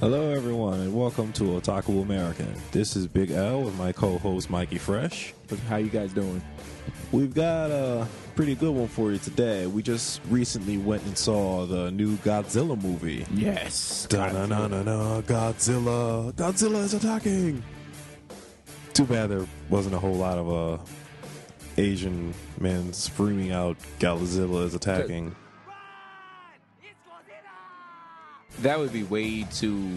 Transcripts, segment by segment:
Hello, everyone, and welcome to Otaku American. This is Big L with my co-host Mikey Fresh. How you guys doing? We've got a pretty good one for you today. We just recently went and saw the new Godzilla movie. Yes. Da-na-na-na-na, Godzilla! Godzilla is attacking! Too bad there wasn't a whole lot of uh, Asian men screaming out Godzilla is attacking. That would be way too,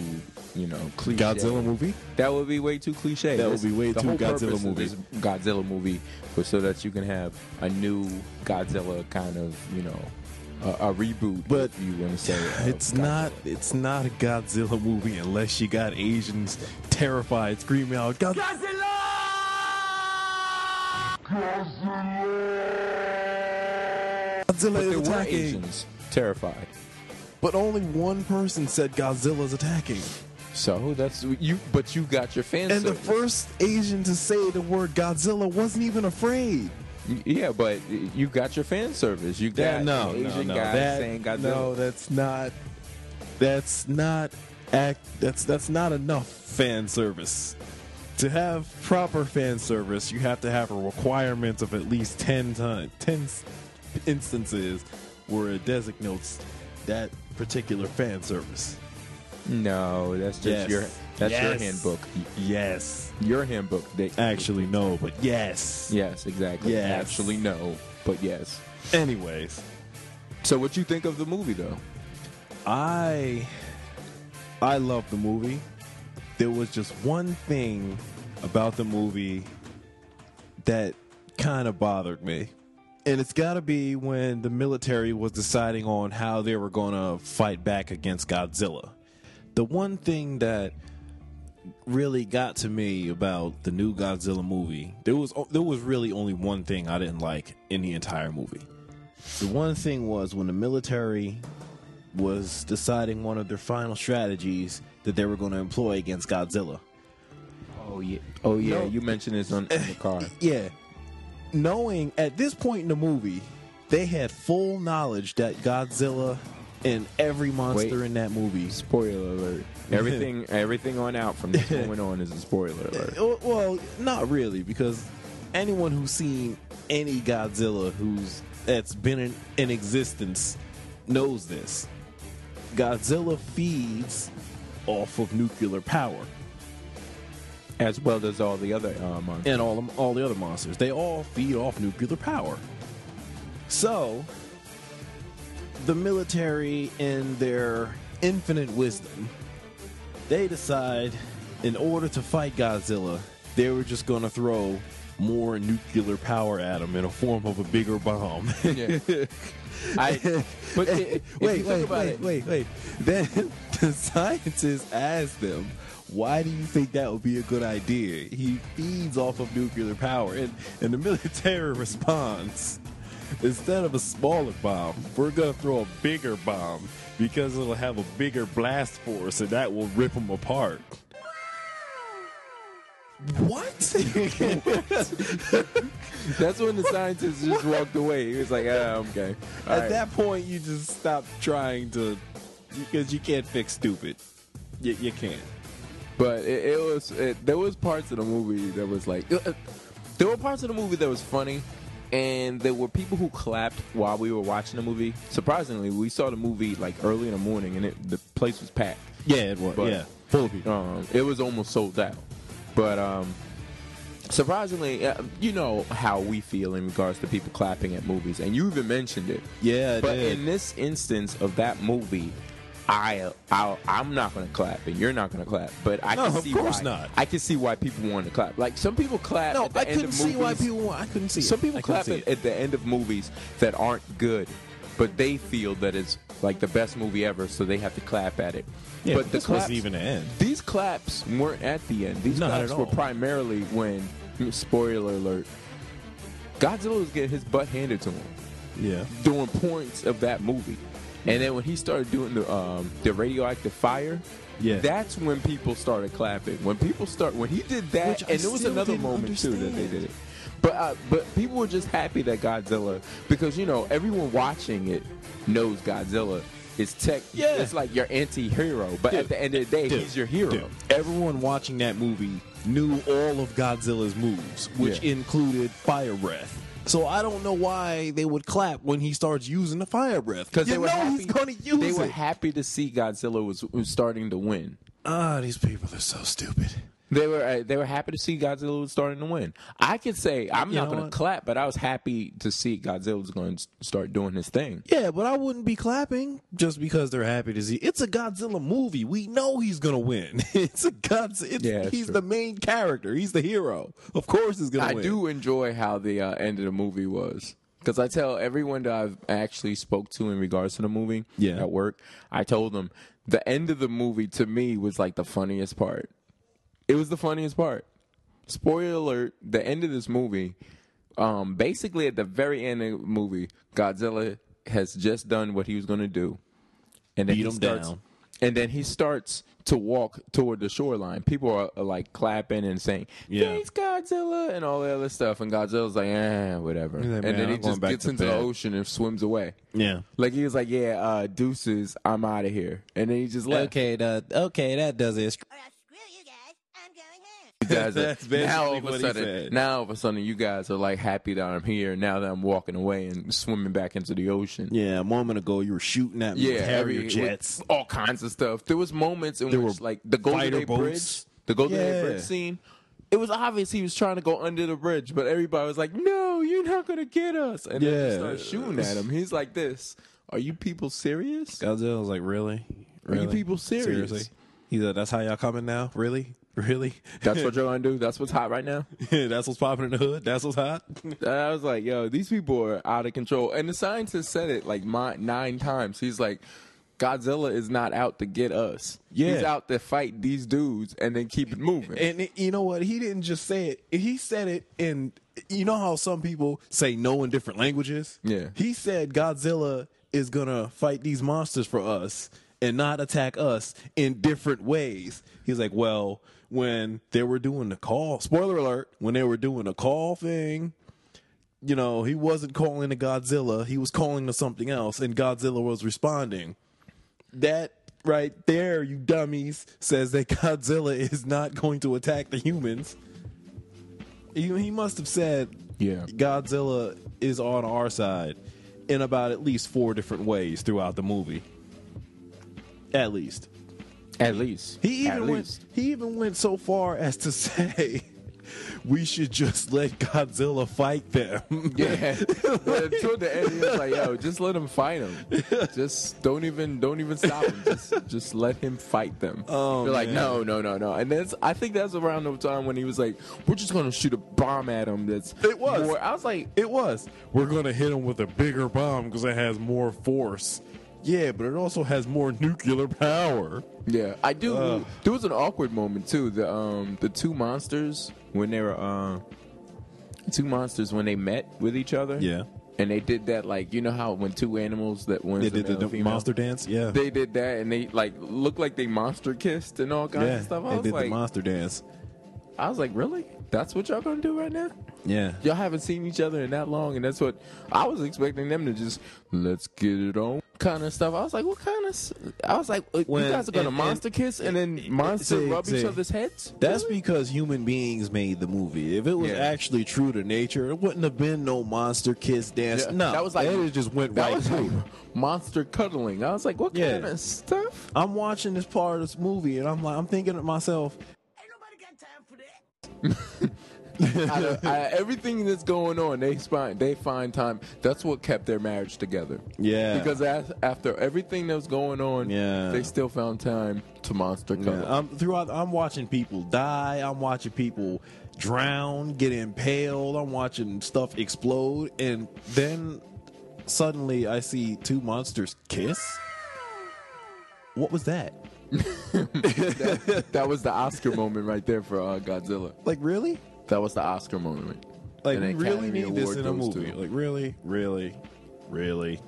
you know, cliche. Godzilla movie? That would be way too cliche. That would be way the too Godzilla movie. Godzilla movie was so that you can have a new Godzilla kind of, you know, a, a reboot. But if you want to say It's Godzilla. not. It's not a Godzilla movie unless you got Asians terrified, screaming out Godzilla. Godzilla But there is were attacking. Asians terrified. But only one person said Godzilla's attacking. So that's you. But you got your fans. And the first Asian to say the word Godzilla wasn't even afraid. yeah, but you got your fan service. You got That, no, an no, Asian no, guy that, saying Godzilla. no, that's not. That's not act. That's that's not enough fan service. To have proper fan service, you have to have a requirement of at least ten times, ten instances where it designates that particular fan service. No, that's just Yes. your that's your Yes. handbook. Yes, Your handbook. They, actually no, but yes. yes, exactly. Yes. Actually, no, but yes. Anyways, So, what you think of the movie, though? I I love the movie. There was just one thing about the movie that kind of bothered me. And it's got to be when the military was deciding on how they were going to fight back against Godzilla. The one thing that really got to me about the new Godzilla movie, there was there was really only one thing I didn't like in the entire movie. The one thing was when the military was deciding one of their final strategies that they were going to employ against Godzilla. Oh yeah, oh yeah. No. You mentioned this on, on the car. Yeah. Knowing at this point in the movie, they had full knowledge that Godzilla and every monster Wait. in that movie. Spoiler alert! Everything, everything on out from this moment on is a spoiler alert. Uh, Well, not really, because anyone who's seen any Godzilla who's that's been in, in existence knows this. Godzilla feeds off of nuclear power. As well as all the other uh, monsters. and all all the other monsters. They all feed off nuclear power. So, the military, in their infinite wisdom, they decide, in order to fight Godzilla, they were just going to throw more nuclear power at him in a form of a bigger bomb. Yeah. I, but wait, wait, wait, it- wait, wait. Then the scientists asked them, "Why do you think that would be a good idea?" He feeds off of nuclear power, and and the military responds, "Instead of a smaller bomb, we're gonna throw a bigger bomb because it'll have a bigger blast force, and that will rip them apart." What? That's when the scientist just walked away. He was like, "Ah, okay." All At right. that point, you just stop trying to, because you can't fix stupid. You, you can't. But it, it was it, there was parts of the movie that was like uh, there were parts of the movie that was funny, and there were people who clapped while we were watching the movie. Surprisingly, we saw the movie like early in the morning, and it, the place was packed. Yeah, it was. But- yeah, full of people. Um, it was almost sold out. But um, surprisingly, uh, you know how we feel in regards to people clapping at movies, and you even mentioned it. Yeah, it But did. in this instance of that movie, I, I I'm not going to clap, and you're not going to clap. But I No, can of see course why. not. I can see why people want to clap. Like some people clap. no, at the I end couldn't of see why people. want- I couldn't see. Some it. people I clap at, at the end of movies that aren't good, but they feel that it's like the best movie ever, so they have to clap at it. Yeah, but the this wasn't even the end. these claps weren't at the end. These Not claps were primarily when, mm, spoiler alert, Godzilla was getting his butt handed to him Yeah, during points of that movie. And then when he started doing the um, the radioactive fire, Yeah. that's when people started clapping. When people start when he did that, Which I and there was another moment too that they did it. But uh, but people were just happy that Godzilla because you know everyone watching it knows Godzilla is tech. Yeah. it's like your anti-hero, but Dude. at the end of the day, Dude. he's your hero. Dude, everyone watching that movie knew all of Godzilla's moves, which Yeah. included fire breath. So I don't know why they would clap when he starts using the fire breath Because they were know happy, he's going to use They were happy to see Godzilla was, was starting to win. Ah, these people are so stupid. They were uh, they were happy to see Godzilla was starting to win. I could say I'm You not going to clap, but I was happy to see Godzilla was going to start doing his thing. Yeah, but I wouldn't be clapping just because they're happy to see. It's a Godzilla movie. We know he's gonna win. It's a Godzilla. It's, Yeah, he's true. the main character. He's the hero. Of course, he's gonna I do enjoy how the uh, end of the movie was because I tell everyone that I've actually spoke to in regards to the movie Yeah. at work, I told them the end of the movie to me was like the funniest part. It was the funniest part. Spoiler alert: the end of this movie, um, basically at the very end of the movie, Godzilla has just done what he was going to do, and then Beat he him starts, down. and then he starts to walk toward the shoreline. People are, are like clapping and saying, Yeah. "Thanks, Godzilla," and all the other stuff. And Godzilla's like, "Eh, whatever." Like, and then he I'm going just gets to into the ocean and swims away. Yeah. Like he was like, "Yeah, uh, deuces, I'm out of here," and then he just left. Okay. That okay. That does it. All right, screw you guys. I'm He. That's basically now all of a sudden, now all of a sudden, you guys are like happy that I'm here. Now that I'm walking away and swimming back into the ocean. Yeah. A moment ago, you were shooting at me Yeah, with Harrier every- jets. with all kinds of stuff. There was moments in There which, were like the Golden Gate. Bridge, the Golden Gate Yeah. Bridge scene. It was obvious he was trying to go under the bridge, but everybody was like, "No, you're not gonna get us!" And then Yeah. they started shooting at him. He's like, "This? Are you people serious?" Godzilla was like, really? Are you people serious? Seriously? He's like, that's how y'all coming now? Really? Really? That's what you're gonna do. That's what's hot right now. Yeah, that's what's popping in the hood. That's what's hot. And I was like, yo, these people are out of control. And the scientist said it like mi- nine times. He's like, Godzilla is not out to get us. Yeah. He's out to fight these dudes and then keep it moving. And it- you know what? He didn't just say it. He said it in. You know how some people say no in different languages. Yeah. He said Godzilla is gonna fight these monsters for us and not attack us in different ways. He's like, well, when they were doing the call, spoiler alert, when they were doing the call thing, you know, he wasn't calling to Godzilla. He was calling to something else, and Godzilla was responding. That right there, you dummies, says that Godzilla is not going to attack the humans. He, he must have said, Yeah. Godzilla is on our side in about at least four different ways throughout the movie. At least. At least. He At even went. least. He even went so far as to say, "We should just let Godzilla fight them." Yeah. But Toward the end, he was like, yo, just let him fight him. Just don't even don't even stop him. Just just let him fight them. Oh, They're like, man. no, no, no, no. And that's I think that's around the time when he was like, we're just gonna shoot a bomb at him that's It was. more I was like, It was. We're gonna hit him with a bigger bomb because it has more force. Yeah, but it also has more nuclear power. Yeah, I do. Ugh. there was an awkward moment too. The um the two monsters when they were uh two monsters when they met with each other. Yeah. and they did that like you know how when two animals that one They did the, the monster dance. Yeah, They did that and they like looked like they monster kissed and all kinds yeah. of stuff. I They was did like, the monster dance. I was like, really? That's what y'all gonna do right now? Yeah, Y'all haven't seen each other in that long, and that's what I was expecting them to just let's get it on kind of stuff. I was like, what kind of? s- I was like, When- you guys are gonna and- monster kiss and then monster see, rub each see. other's heads? That's Really? because human beings made the movie. If it was Yeah. actually true to nature, it wouldn't have been no monster kiss dance. Yeah, no, that was like it just went that right was through. like monster cuddling. I was like, what Yeah. kind of stuff? I'm watching this part of this movie, and I'm like, I'm thinking to myself, Ain't nobody got time for that. out of, out of everything that's going on, they find they find time. That's what kept their marriage together. Yeah. because as, after everything that was going on, Yeah. they still found time to monster cuddle. Yeah, I'm throughout. I'm watching people die. I'm watching people drown, get impaled. I'm watching stuff explode, and then suddenly I see two monsters kiss. What was that? that was the Oscar moment right there for uh, Godzilla. Like really? That was the Oscar moment. Like we really Academy need this Award in a goes movie? to- Like really, really, really.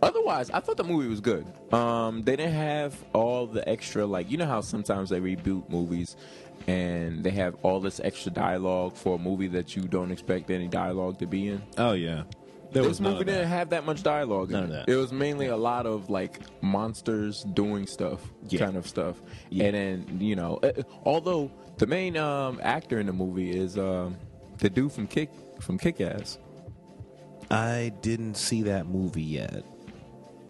Otherwise, I thought the movie was good. Um, they didn't have all the extra, like you know how sometimes they reboot movies, and they have all this extra dialogue for a movie that you don't expect any dialogue to be in. Oh yeah. There this was none movie of didn't have that much dialogue. in None of it. that. It was mainly a lot of like monsters doing stuff, Yeah. kind of stuff. Yeah. And then you know, uh, although the main um, actor in the movie is um, the dude from Kick from Kick Ass. I didn't see that movie yet.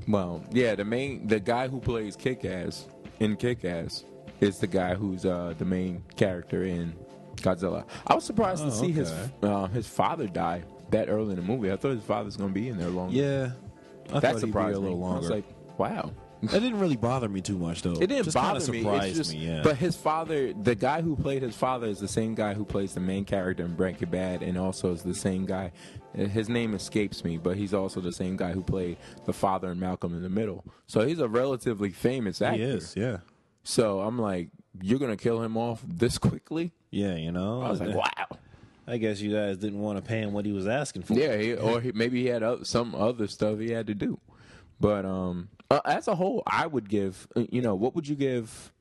Well, yeah, the main the guy who plays Kick Ass in Kick Ass is the guy who's uh, the main character in Godzilla. I was surprised Oh, to see his uh, his father die that early in the movie. I thought his father's going to be in there longer. Yeah, I that thought he'd be surprised a little me. I longer. was like, wow. That didn't really bother me too much, though. It didn't just bother me. Surprised It's just, me, yeah. But his father, the guy who played his father, is the same guy who plays the main character in Breaking Bad, and also is the same guy. His name escapes me, but he's also the same guy who played the father in Malcolm in the Middle. So he's a relatively famous actor. he is, yeah, So I'm like, you're gonna kill him off this quickly? yeah. You know, I was like, wow. I guess you guys didn't want to pay him what he was asking for. Yeah, he, or he, maybe he had some other stuff he had to do. But um, uh, as a whole, I would give. uh, You know, what would you give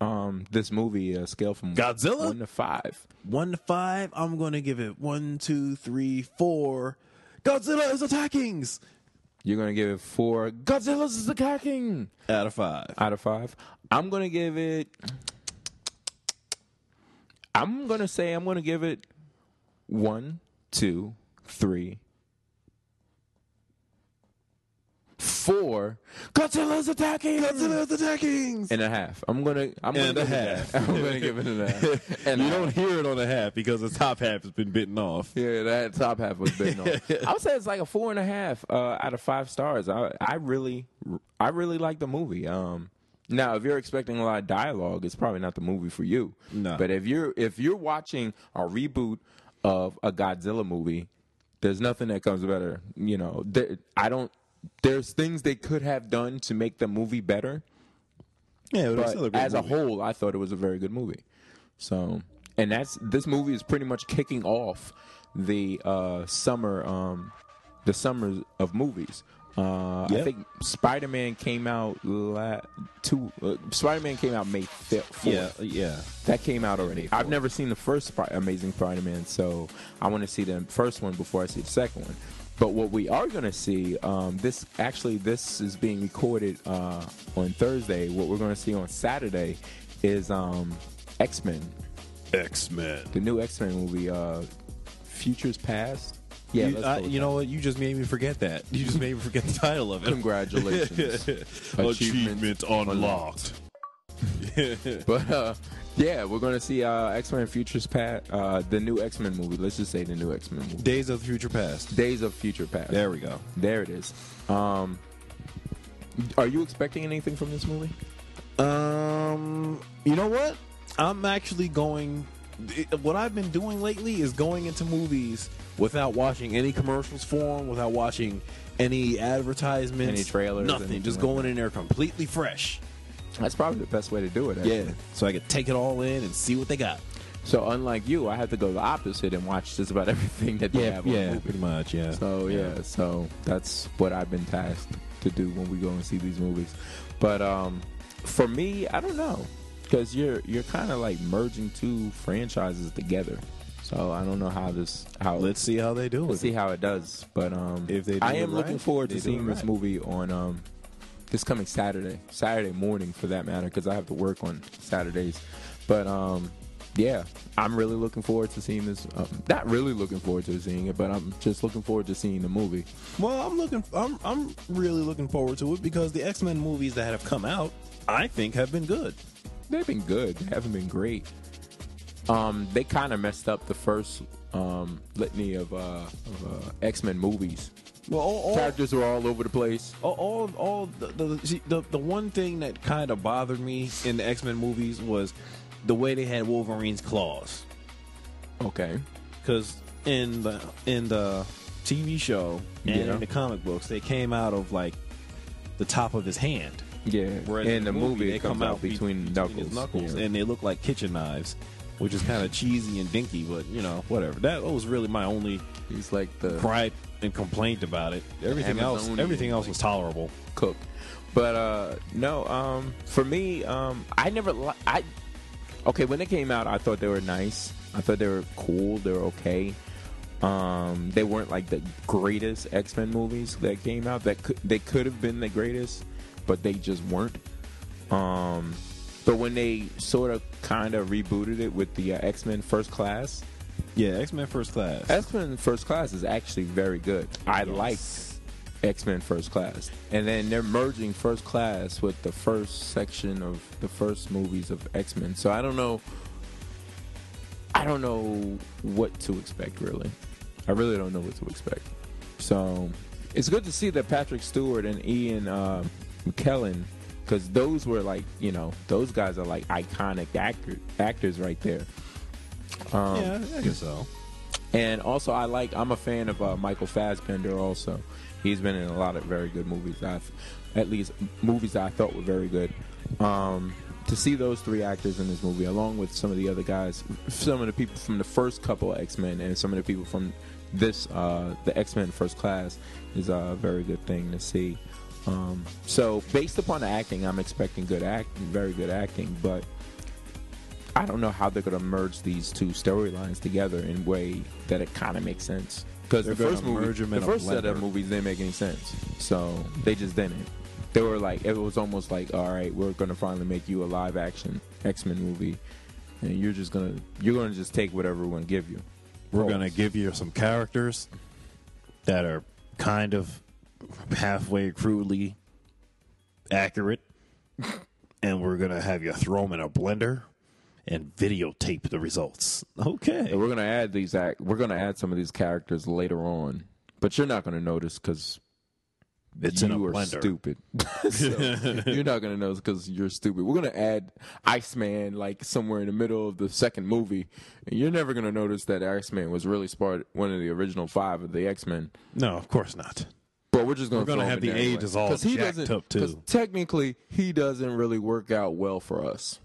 um this movie a scale from Godzilla? one to five? One to five, I'm going to give it one, two, three, four. Godzilla is attacking You're gonna give it four. Godzilla's is attacking out of five. out of five. I'm gonna give it. I'm gonna say I'm gonna give it one, two, three, four. Godzilla's attacking. Godzilla's attacking. and a half. I'm gonna. I'm And gonna a give it half. I'm gonna give it a half. And you a don't half. hear it on the half because the top half has been bitten off. Yeah, that top half was big. on. I would say it's like a four and a half uh, out of five stars. I, I really, I really like the movie. Um, now, if you're expecting a lot of dialogue, it's probably not the movie for you. No. But if you're if you're watching a reboot of a Godzilla movie, there's nothing that comes better. You know, there, I don't. There's things they could have done to make the movie better. Yeah, But as a whole, I thought it was a very good movie. So, and that's this movie is pretty much kicking off the uh, summer, um, the summer of movies. Uh, I think Spider Man came out la- two. Uh, Spider Man came out May fifth. yeah, yeah. That came out already. I've never seen the first Spi- Amazing Spider-Man, so I want to see the first one before I see the second one. But what we are going to see, um, this actually this is being recorded uh, on Thursday. What we're going to see on Saturday is um, X Men, X Men. the new X Men movie, uh, Futures Past. Yeah, you, let's I- you know what? You just made me forget that. You just made me forget the title of it. Congratulations. Achievement unlocked. But uh, yeah, we're going to see uh, X Men Futures Past, uh, the new X Men movie. Let's just say the new X Men movie. Days of the Future Past. Days of Future Past. There we go. There it is. Um, are you expecting anything from this movie? Um, you know what? I'm actually going. What I've been doing lately is going into movies without watching any commercials for them, without watching any advertisements, Any trailers, nothing. Just like going in there completely fresh. That's probably the best way to do it. Actually. Yeah, so I could take it all in and see what they got. So unlike you, I have to go the opposite and watch just about everything that they have on the movie. pretty much. Yeah. So yeah, so that's what I've been tasked to do when we go and see these movies. But um, for me, I don't know because you're you're kind of like merging two franchises together. So I don't know how this how let's see how they do Let's it. see how it does. But um, If they do I am looking forward to seeing it this movie on um, this coming Saturday, Saturday morning for that matter, because I have to work on Saturdays. But um, yeah, I'm really looking forward to seeing this. Um, not really looking forward to seeing it, but I'm just looking forward to seeing the movie. Well, I'm looking. I'm I'm really looking forward to it because the X Men movies that have come out, I think, have been good. They've been good. They haven't been great. Um, they kind of messed up the first um, litany of, uh, of uh, X Men movies. Well, all, all, Characters were all over the place. all, all, all the, the, see, the the one thing that kind of bothered me in the X Men movies was the way they had Wolverine's claws. Okay. Because in the in the TV show and Yeah. in the comic books, they came out of like the top of his hand. Yeah. Whereas in the movie, they come out be- between, knuckles. knuckles, Yeah. and they look like kitchen knives, which is kind of cheesy and dinky. But you know, whatever. That was really my only He's like the gripe and complaint about it. Everything else, everything else was tolerable. cook. But uh no, um for me, um I never li- I Okay, when they came out, I thought they were nice. I thought they were cool, they were okay. Um, they weren't like the greatest X Men movies that came out. That could they could have been the greatest, but they just weren't. Um, but when they sort of kind of rebooted it with the uh, X Men First Class, Yeah, X Men First Class. X Men First Class is actually very good. I like X Men First Class, and then they're merging First Class with the first section of the first movies of X Men. So I don't know. I don't know what to expect really. I really don't know what to expect. So it's good to see that Patrick Stewart and Ian uh, McKellen, because those were like you know those guys are like iconic actor, actors right there. Um, yeah, I guess so. and also, I like. I'm a fan of uh, Michael Fassbender. Also, he's been in a lot of very good movies. I've, at least movies that I thought were very good. Um, to see those three actors in this movie, along with some of the other guys, some of the people from the first couple of X Men, and some of the people from this, uh, the X Men First Class, is a very good thing to see. Um, so, based upon the acting, I'm expecting good acting, very good acting, but I don't know how they're going to merge these two storylines together in a way that it kind of makes sense. Because the first movie, the first set of movies didn't make any sense, so they just didn't. They were like, it was almost like, all right, we're going to finally make you a live action X Men movie, and you're just gonna you're gonna just take whatever we're going to give you. We're Roles. gonna give you some characters that are kind of halfway crudely accurate, and we're gonna have you throw them in a blender and videotape the results. Okay. And we're gonna add these act. We're gonna add some of these characters later on, but you're not gonna notice because It's you are blender. stupid. So, you're not gonna notice because you're stupid. We're gonna add Iceman like somewhere in the middle of the second movie, and you're never gonna notice that Iceman was really part one of the original five of the X Men. No, of course not. But we're just gonna We're gonna have the there anyway. ages all 'Cause he jacked doesn't- up, too. Technically, he doesn't really work out well for us.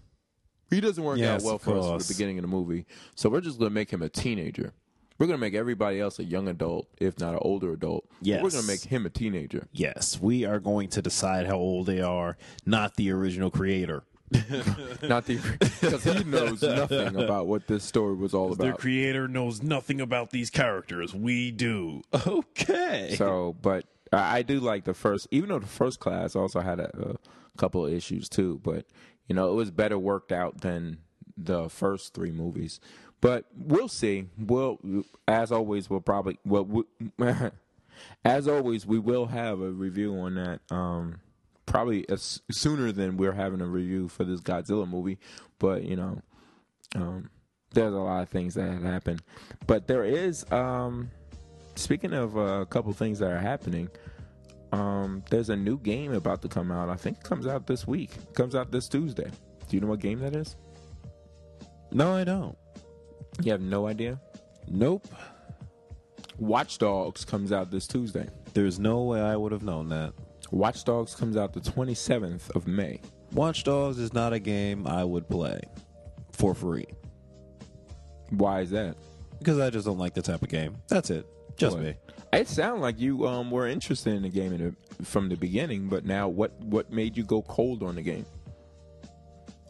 He doesn't work Yes, out well of for us course. at the beginning of the movie. So we're just gonna make him a teenager. We're gonna make everybody else a young adult, if not an older adult. But We're Yes. gonna make him a teenager. Yes, we are going to decide how old they are, not the original creator. Not the because he knows nothing about what this story was all Their about. creator knows nothing about these characters. We do. Okay. So, but I I do like the first, even though the first class also had a, a couple of issues too. But you know, it was better worked out than the first three movies. But we'll see. We'll, as always, we'll probably well, we, as always, we will have a review on that. Um, probably as, sooner than we're having a review for this Godzilla movie. But you know, um, there's a lot of things that have happened. But there is. Um, Speaking of uh, a couple things that are happening, um, there's a new game about to come out. I think it comes out this week. It comes out this Tuesday. Do you know what game that is? no, I don't. You have no idea. Nope. Watch Dogs comes out this Tuesday. There's no way I would have known that. Watch Dogs comes out the 27th of May. Watch Dogs is not a game I would play for free Why is that? because I just don't like the type of game. That's it. Just What? me. It sounded like you um, were interested in the game the, from the beginning, but now what? What made you go cold on the game?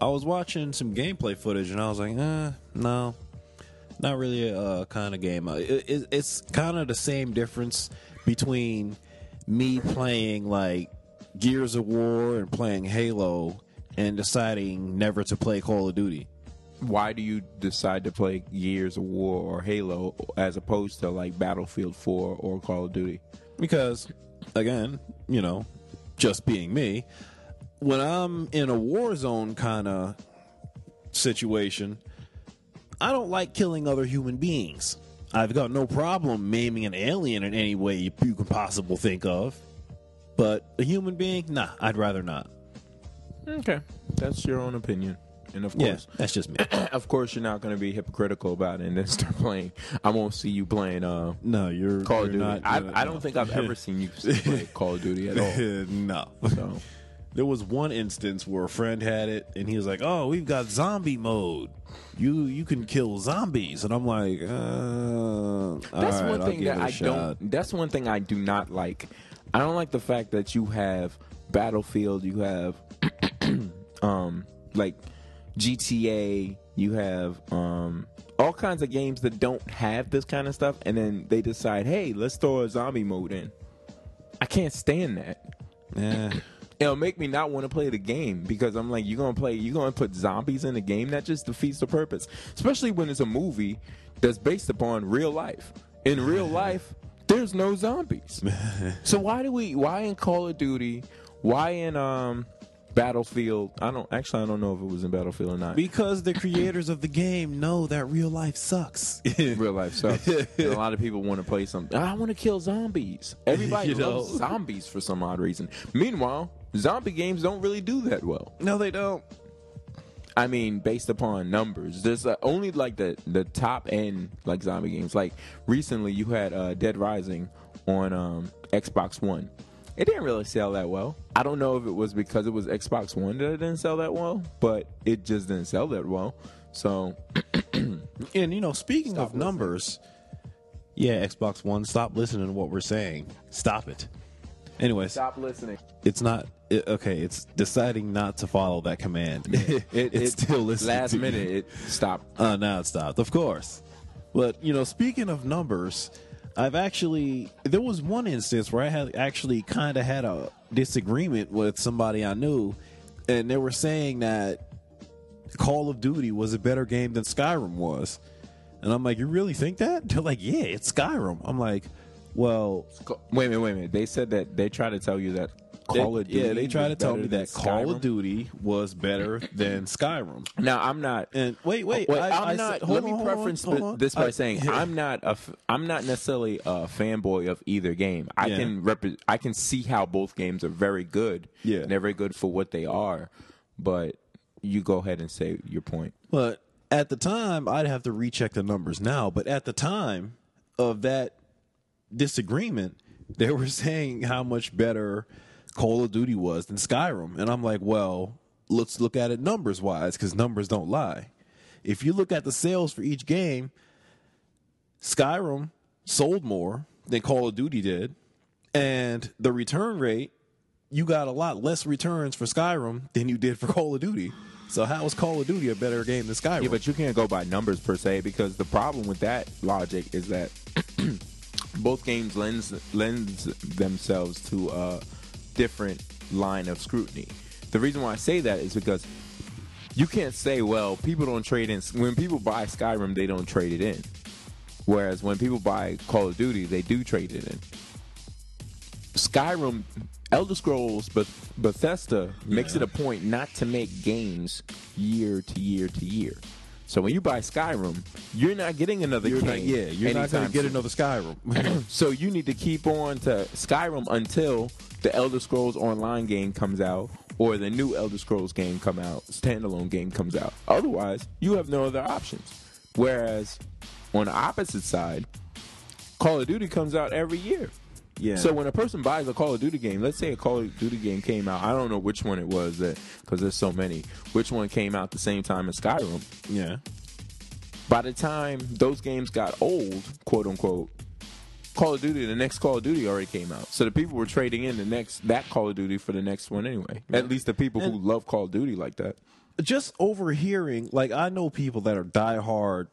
I was watching some gameplay footage and I was like, eh, no, not really a uh, kind of game. Uh, It, it, it's kind of the same difference between me playing like Gears of War and playing Halo and deciding never to play Call of Duty. Why do you decide to play Gears of War or Halo as opposed to like Battlefield 4 or Call of Duty? because again you know just being me when i'm in a war zone kind of situation i don't like killing other human beings. I've got no problem maiming an alien in any way you can possibly think of but a human being nah i'd rather not. Okay, that's your own opinion, and of yeah course, that's just me of course, you're not going to be hypocritical about it and then start playing. I won't see you playing uh, no you're Call of Duty. not, I, you're- I don't think I've ever seen you play Call of Duty at all. no So There was one instance where a friend had it, and he was like, "Oh, we've got zombie mode. You you can kill zombies." And I'm like, uh, that's right, one thing that I shot. don't. That's one thing I do not like. I don't like the fact that you have Battlefield. You have um like GTA, you have um, all kinds of games that don't have this kind of stuff, and then they decide, hey, let's throw a zombie mode in. I can't stand that. Yeah. It'll make me not want to play the game because I'm like, you're gonna play, you're gonna put zombies in the game. That just defeats the purpose. Especially when it's a movie that's based upon real life. In real life, there's no zombies. so why do we? Why in Call of Duty? Why in um Battlefield? I don't actually. I don't know if it was in Battlefield or not. Because the creators of the game know that real life sucks. real life sucks. and a lot of people want to play something. I want to kill zombies. Everybody You know? loves zombies for some odd reason. Meanwhile, zombie games don't really do that well. no, they don't. I mean, based upon numbers, there's uh, only like the the top end like zombie games. Like recently, you had uh, Dead Rising on um, Xbox One. It didn't really sell that well. I don't know if it was because it was Xbox One that it didn't sell that well, but it just didn't sell that well. So And you know, speaking Stop of numbers, yeah, Xbox One, stop listening to what we're saying. Stop it. Anyways, stop listening. it's not it, okay. It's deciding not to follow that command. It, it's still listening. Last to minute, you. it stopped. Uh, now it stopped, of course. But you know, speaking of numbers, I've actually there was one instance where I had actually kind of had a disagreement with somebody I knew, and they were saying that Call of Duty was a better game than Skyrim was, and I'm like, you really think that? They're like, yeah, it's Skyrim. I'm like, well, Wait a minute, wait a minute. They said that they tried to tell you that Call they- of Duty. yeah, they tried to tell me than that Call of Duty was better than Skyrim. Now I'm not. And wait, wait, Wait, I, I'm I not. hold let me on, hold on, preference hold on. this by I- saying yeah. I'm not a. F- I'm not necessarily a fanboy of either game. I Yeah. can rep- I can see how both games are very good. Yeah. and they're very good for what they are. But you go ahead and say your point. But at the time, I'd have to recheck the numbers now. But at the time of that disagreement, they were saying how much better Call of Duty was than Skyrim. And I'm like, well, let's look at it numbers wise because numbers don't lie. If you look at the sales for each game, Skyrim sold more than Call of Duty did. And the return rate, you got a lot less returns for Skyrim than you did for Call of Duty. So how is Call of Duty a better game than Skyrim? Yeah, but you can't go by numbers per se because the problem with that logic is that both games lends lends themselves to a different line of scrutiny. The reason why I say that is because you can't say, well, people don't trade in when people buy Skyrim, they don't trade it in. Whereas when people buy Call of Duty, they do trade it in. Skyrim, Elder Scrolls, but Bethesda makes it a point not to make games year to year to year. So when you buy Skyrim, you're not getting another you're game. not, yeah, you're not going to get another Skyrim. So you need to keep on to Skyrim until the Elder Scrolls Online game comes out or the new Elder Scrolls game come out, standalone game comes out. Otherwise, you have no other options. Whereas on the opposite side, Call of Duty comes out every year. yeah. So when a person buys a Call of Duty game, let's say a Call of Duty game came out, I don't know which one it was that because there's so many. Which one came out the same time as Skyrim? yeah, By the time those games got old, quote unquote, Call of Duty, the next Call of Duty already came out. So the people were trading in the next that Call of Duty for the next one anyway. At least the people who love Call of Duty like that. just overhearing, like I know people that are diehard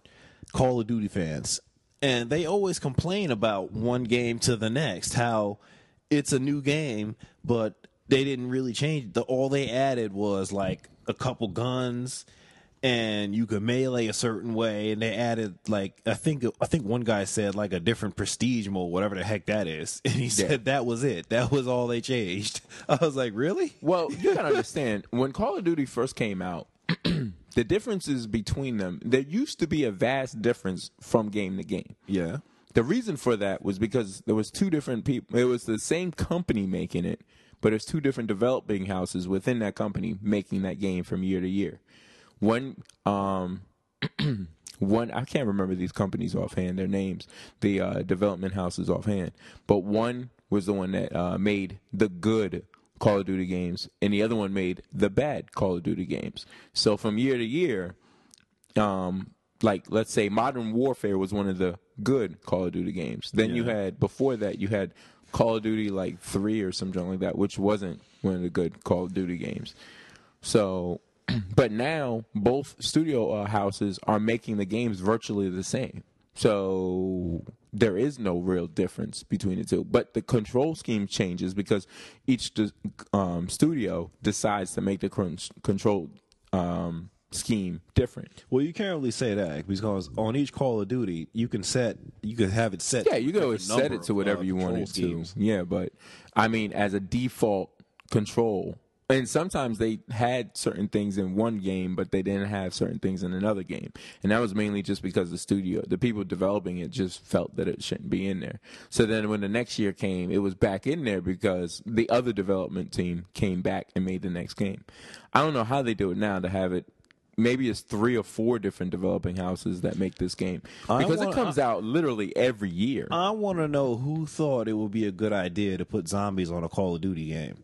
Call of Duty fans, and they always complain about one game to the next, how it's a new game, but they didn't really change. The all they added was like a couple guns, and you could melee a certain way, and they added like I think I think one guy said like a different prestige mode, whatever the heck that is, and he said that was it. That was all they changed. I was like, really? Well, you gotta understand when Call of Duty first came out, the differences between them. There used to be a vast difference from game to game. Yeah. The reason for that was because there was two different people. It was the same company making it, but there's two different developing houses within that company making that game from year to year. One, um, one I can't remember these companies offhand, their names, the uh, development houses offhand, but one was the one that uh, made the good Call of Duty games, and the other one made the bad Call of Duty games. So from year to year, um, like let's say Modern Warfare was one of the good Call of Duty games. Then you had before that you had Call of Duty like three or something like that, which wasn't one of the good Call of Duty games. So but now both studio uh, houses are making the games virtually the same. So there is no real difference between the two. But the control scheme changes because each um, studio decides to make the control um, scheme different. Well, you can't really say that because on each Call of Duty, you can set, you can have it set. Yeah, you can always set it to whatever you want it schemes. to. Yeah, but I mean, as a default control, and sometimes they had certain things in one game, but they didn't have certain things in another game, and that was mainly just because the studio, the people developing it, just felt that it shouldn't be in there. So then, when the next year came, it was back in there because the other development team came back and made the next game. I don't know how they do it now to have it. Maybe it's three or four different developing houses that make this game I because it want- comes out literally every year. I want to know who thought it would be a good idea to put zombies on a Call of Duty game.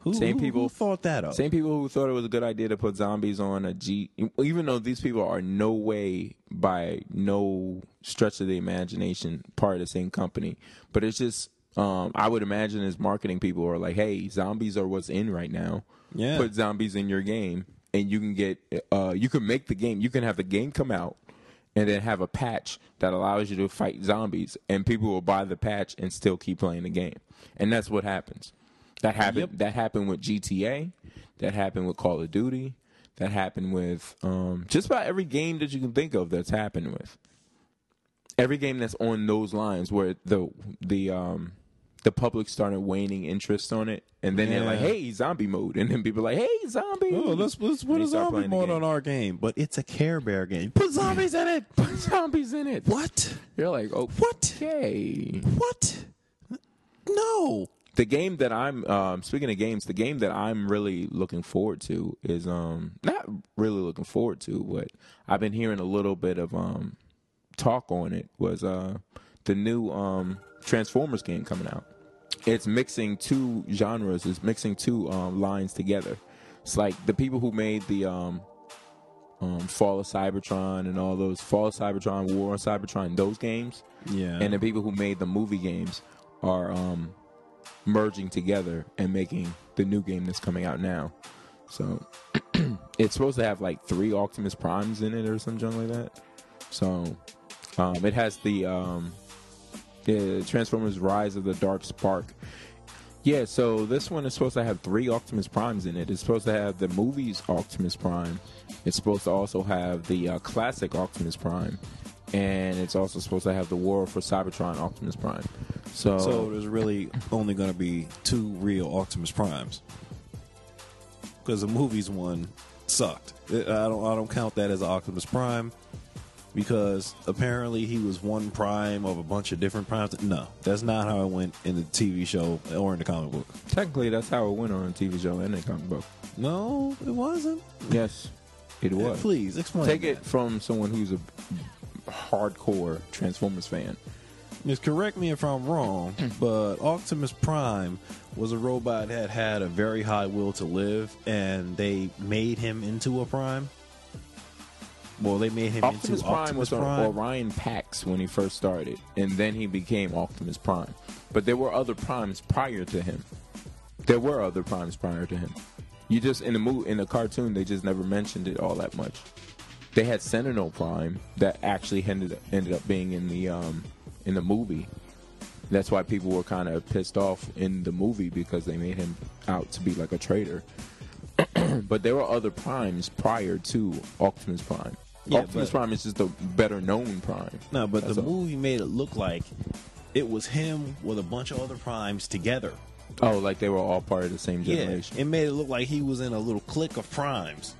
Who, Same who- people- who thought that up. Same people who thought it was a good idea to put zombies on a G, even though these people are no way, by no stretch of the imagination, part of the same company. But it's just, um, I would imagine as marketing people are like, hey, zombies are what's in right now. Yeah. Put zombies in your game, and you can get, uh, you can make the game, you can have the game come out. And then have a patch that allows you to fight zombies, and people will buy the patch and still keep playing the game, and that's what happens. That happened. Yep. That happened with GTA. That happened with Call of Duty. That happened with um, just about every game that you can think of. That's happened with every game that's on those lines where the the um, the public started waning interest on it, and then they're like, "Hey, zombie mode," and then people are like, "Hey, zombie." Oh, let's let's put a zombie mode on our game, but it's a Care Bear game. Put zombies in it. Put zombies in it. What? You're like, oh, What? okay. What? No. The game that I'm um, speaking of games, the game that I'm really looking forward to is um not really looking forward to, but I've been hearing a little bit of um talk on it was uh the new um Transformers game coming out. It's mixing two genres, it's mixing two um lines together. It's like the people who made the um um Fall of Cybertron and all those Fall of Cybertron, War on Cybertron, those games Yeah. and the people who made the movie games are um, merging together and making the new game that's coming out now. So it's supposed to have like three Optimus Primes in it or something like that. So um, it has the um, the Transformers: Rise of the Dark Spark. Yeah, so this one is supposed to have three Optimus Primes in it. It's supposed to have the movies Optimus Prime. It's supposed to also have the uh, classic Optimus Prime, and it's also supposed to have the War for Cybertron Optimus Prime. So, So there's really only going to be two real Optimus Primes because the movies one sucked. I don't I don't count that as an Optimus Prime because apparently he was one prime of a bunch of different primes. No, that's not how it went in the TV show or in the comic book. technically, that's how it went on the TV show and the comic book. No, it wasn't. Yes, it eh, was. Please explain. Take that. it from someone who's a hardcore Transformers fan. Just correct me if I'm wrong, but Optimus Prime was a robot that had a very high will to live, and they made him into a Prime. Well, they made him Optimus into Prime Optimus was on Prime. Orion Pax when he first started, and then he became Optimus Prime. But there were other Primes prior to him. There were other Primes prior to him. You just in the movie, in the cartoon, they just never mentioned it all that much. They had Sentinel Prime that actually ended up, ended up being in the um, in the movie. That's why people were kind of pissed off in the movie because they made him out to be like a traitor. but there were other primes prior to Optimus Prime. Yeah, Optimus but- Prime is just a better known prime. no, but That's the all. movie made it look like it was him with a bunch of other primes together. Oh, like they were all part of the same generation. Yeah, it made it look like he was in a little clique of primes,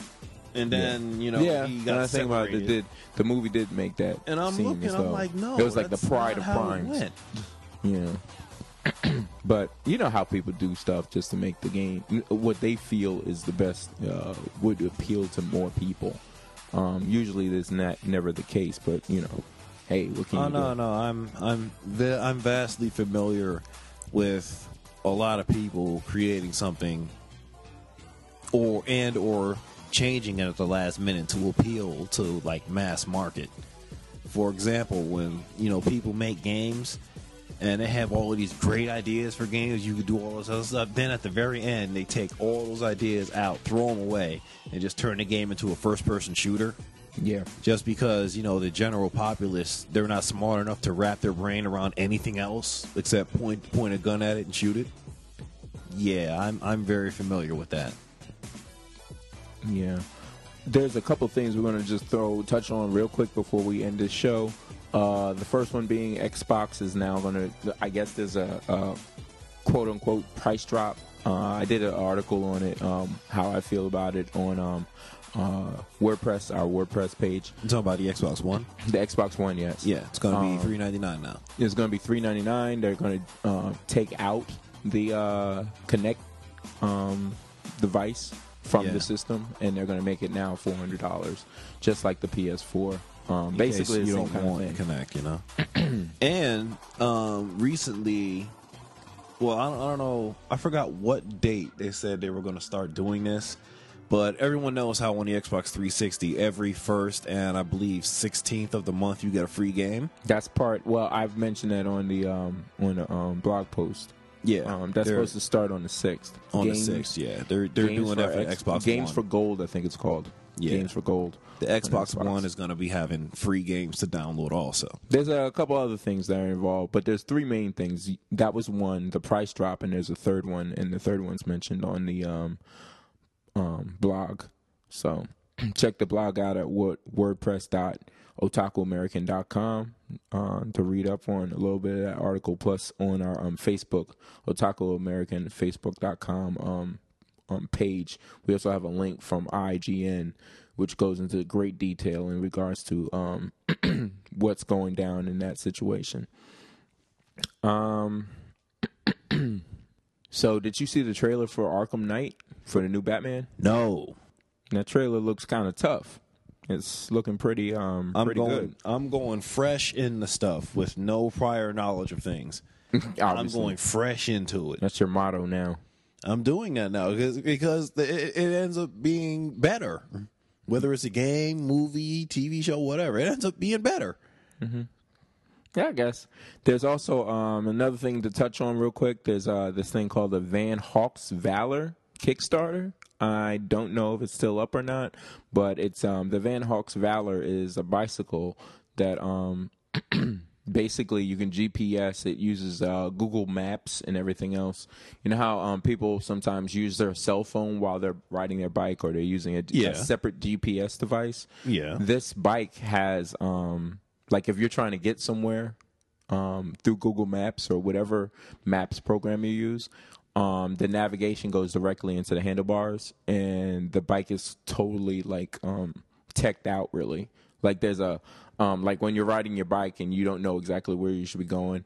and then you know yeah, he and I think about it, did the movie did make that. And I'm looking, I'm like, no, it was like the pride of primes. went. Yeah. but you know how people do stuff just to make the game what they feel is the best uh, would appeal to more people. Um, usually, that's not never the case, but you know, hey, what can Oh you no, do? no, I'm I'm I'm vastly familiar with a lot of people creating something or and or changing it at the last minute to appeal to like mass market. For example, when you know people make games and they have all of these great ideas for games. You could do all this other stuff. Then at the very end, they take all those ideas out, throw them away, and just turn the game into a first-person shooter. Yeah. Just because you know the general populace, they're not smart enough to wrap their brain around anything else except point point a gun at it and shoot it. Yeah, I'm I'm very familiar with that. Yeah. There's a couple things we're going to just throw touch on real quick before we end this show. Uh, the first one being Xbox is now going to. I guess there's a, a quote unquote price drop. Uh, I did an article on it, um, how I feel about it on um, uh, WordPress, our WordPress page. I'm talking about the Xbox One. The Xbox One, yes. Yeah, it's going to be Um, three ninety nine now. It's going to be three ninety nine. They're going to uh, take out the uh, Kinect um, device from Yeah. the system, and they're going to make it now four hundred dollars, just like the PS4. Um, basically, you don't want. Kinect, you know. and um, recently, well, I don't, I don't know. I forgot what date they said they were going to start doing this, but everyone knows how on the Xbox 360, every first and I believe 16th of the month, you get a free game. That's part. Well, I've mentioned that on the um, on the um, blog post. Yeah, Um, that's supposed to start on the sixth. on the sixth. Yeah, they're they're doing that for X- Xbox Games One. for Gold, I think it's called. Yeah. Games for Gold. the on Xbox One is going to be having free games to download also. There's a couple other things that are involved, but there's three main things. That was one, the price drop, and there's a third one, and the third one's mentioned on the um, um, blog. So check the blog out at what wordpress.otakuamerican.com uh, to read up on a little bit of that article, plus on our um, Facebook, Otaku American, Facebook.com um, um, page. We also have a link from IGN, which goes into great detail in regards to um, what's going down in that situation. Um. so, did you see the trailer for Arkham Knight for the new Batman? No, That trailer looks kind of tough. It's looking pretty um I'm pretty going. I'm going fresh in the stuff with no prior knowledge of things. I'm Obviously. going fresh into it. That's your motto now. I'm doing that now because because the, it, it ends up being better. Whether it's a game, movie, TV show, whatever, it ends up being better. Yeah, I guess. There's also um, another thing to touch on real quick. There's uh, this thing called the Vanhawks Valor Kickstarter. I don't know if it's still up or not, but it's um, the Vanhawks Valor is a bicycle that um, basically you can GPS. It uses uh, Google Maps and everything else. You know how um, people sometimes use their cell phone while they're riding their bike, or they're using a, Yeah. a separate GPS device. Yeah. This bike has um, like if you're trying to get somewhere um, through Google Maps or whatever maps program you use. Um, the navigation goes directly into the handlebars, and the bike is totally like um, teched out. Really, like there's a um, like when you're riding your bike and you don't know exactly where you should be going.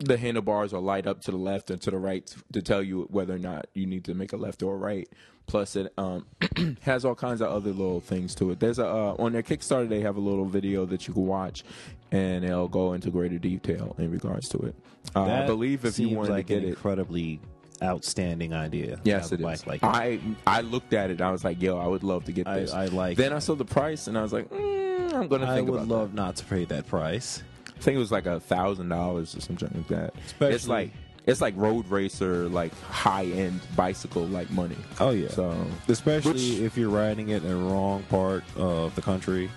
The handlebars will light up to the left and to the right to tell you whether or not you need to make a left or a right. Plus, it um, has all kinds of other little things to it. There's a uh, on their Kickstarter they have a little video that you can watch, and it'll go into greater detail in regards to it. Uh, I believe if you wanted like to get an it, incredibly outstanding idea. Yes, it is. Like. I I looked at it. I was like, "Yo, I would love to get this." I like Then it. I saw the price, and I was like, mm, "I'm gonna I would love not to pay that price. I think it was like a thousand dollars or something like that. it's like it's like road racer, like high end bicycle like money. Oh yeah. So Especially Which- if you're riding it in the wrong part of the country,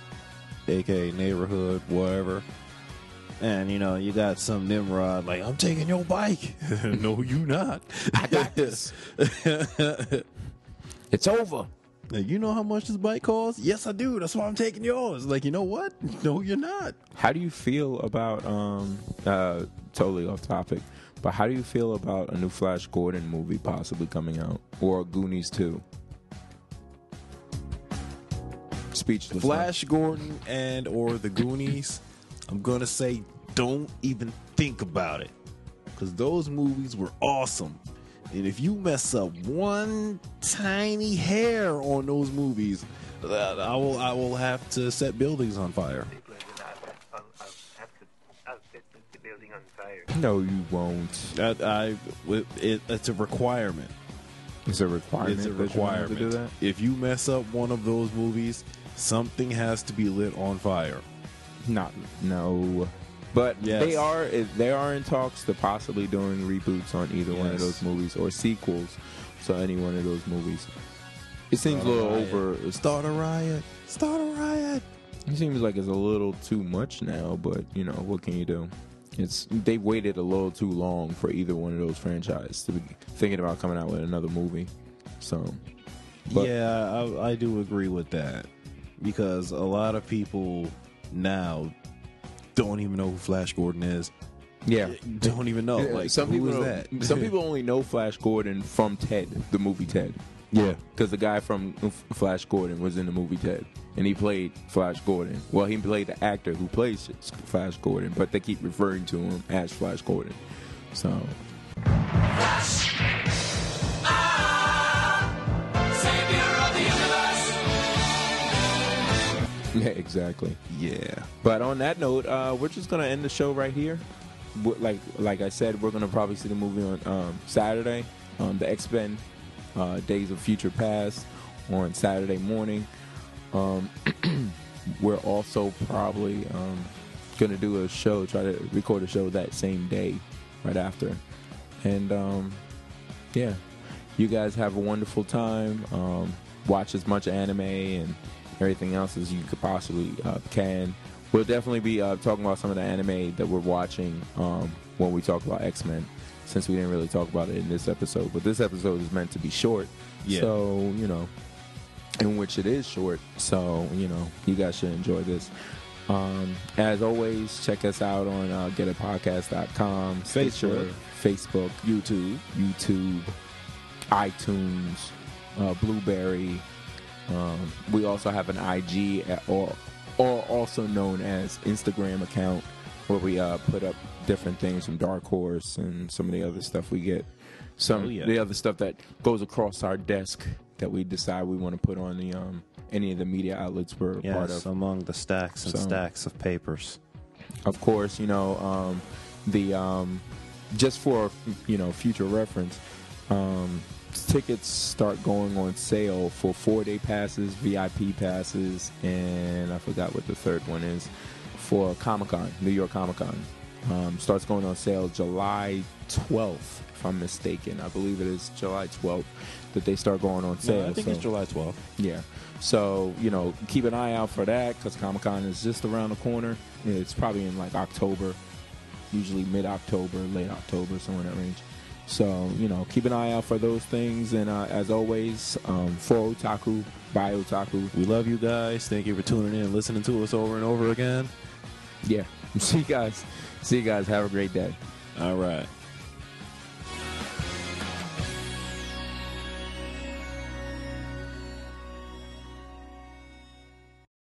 aka neighborhood, whatever. And you know, you got some Nimrod like, I'm taking your bike. no, you not. I got this. it's over. You know how much this bike costs? Yes, I do. That's why I'm taking yours. Like, you know what? No, you're not. How do you feel about um uh totally off topic, but how do you feel about a new Flash Gordon movie possibly coming out or Goonies 2? Speechless. Flash Gordon and or the Goonies, I'm gonna say don't even think about it. Cause those movies were awesome. And if you mess up one tiny hair on those movies, I will I will have to set buildings on fire. I'll, I'll have to I'll set the, the building on fire. No, you won't. I, I it, it's a requirement. It's a requirement. It's a you requirement. to do that. If you mess up one of those movies, something has to be lit on fire. Not no. But Yes. they are they are in talks to possibly doing reboots on either one of those movies or sequels to any one of those movies. It seems a little Riot. over. Start a riot. Start a riot. it seems like it's a little too much now, but you know what can you do? It's they waited a little too long for either one of those franchises to be thinking about coming out with another movie. So, But- yeah, I, I do agree with that because a lot of people now don't even know who Flash Gordon is. yeah. Don't even know. Like, some who people is that? some people only know Flash Gordon from Ted, the movie Ted. yeah. because the guy from Flash Gordon was in the movie Ted, and he played Flash Gordon. Well, he played the actor who plays Flash Gordon, but they keep referring to him as Flash Gordon. So, yeah, exactly. Yeah. But on that note, uh, we're just gonna end the show right here. Like like I said, we're gonna probably see the movie on um, Saturday, um, the X Men uh, Days of Future Past on Saturday morning. Um, we're also probably um, gonna do a show, try to record a show that same day, right after, and um, yeah, you guys have a wonderful time. Um, watch as much anime and everything else as you could possibly uh, can. We'll definitely be uh, talking about some of the anime that we're watching um, when we talk about X Men, since we didn't really talk about it in this episode. But this episode is meant to be short, Yeah. so you know, in which it is short. So you know, you guys should enjoy this. Um, as always, check us out on uh, getapodcast.com, Stitcher, Facebook, YouTube, YouTube, iTunes, uh, Blubrry. Um, we also have an IG, at, or, or also known as Instagram account, where we uh, put up different things from Dark Horse and some of the other stuff we get. Some Oh, yeah. the other stuff that goes across our desk that we decide we want to put on the um, any of the media outlets we're a part of. among the stacks and So- stacks of papers. of course, you know, um, the um, just for you know future reference, um, tickets start going on sale for four day passes, VIP passes, and I forgot what the third one is for Comic Con, New York Comic Con. Um, starts going on sale July 12th, if I'm mistaken. I believe it is July 12th that they start going on sale. I think so- it's July 12th. yeah. So, you know, keep an eye out for that because Comic Con is just around the corner. It's probably in like October, usually mid October, late October, somewhere in that range. So, you know, keep an eye out for those things. And uh, as always, um, for Otaku, by Otaku, We love you guys. Thank you for tuning in and listening to us over and over again. yeah. See you guys. See you guys. Have a great day. All right.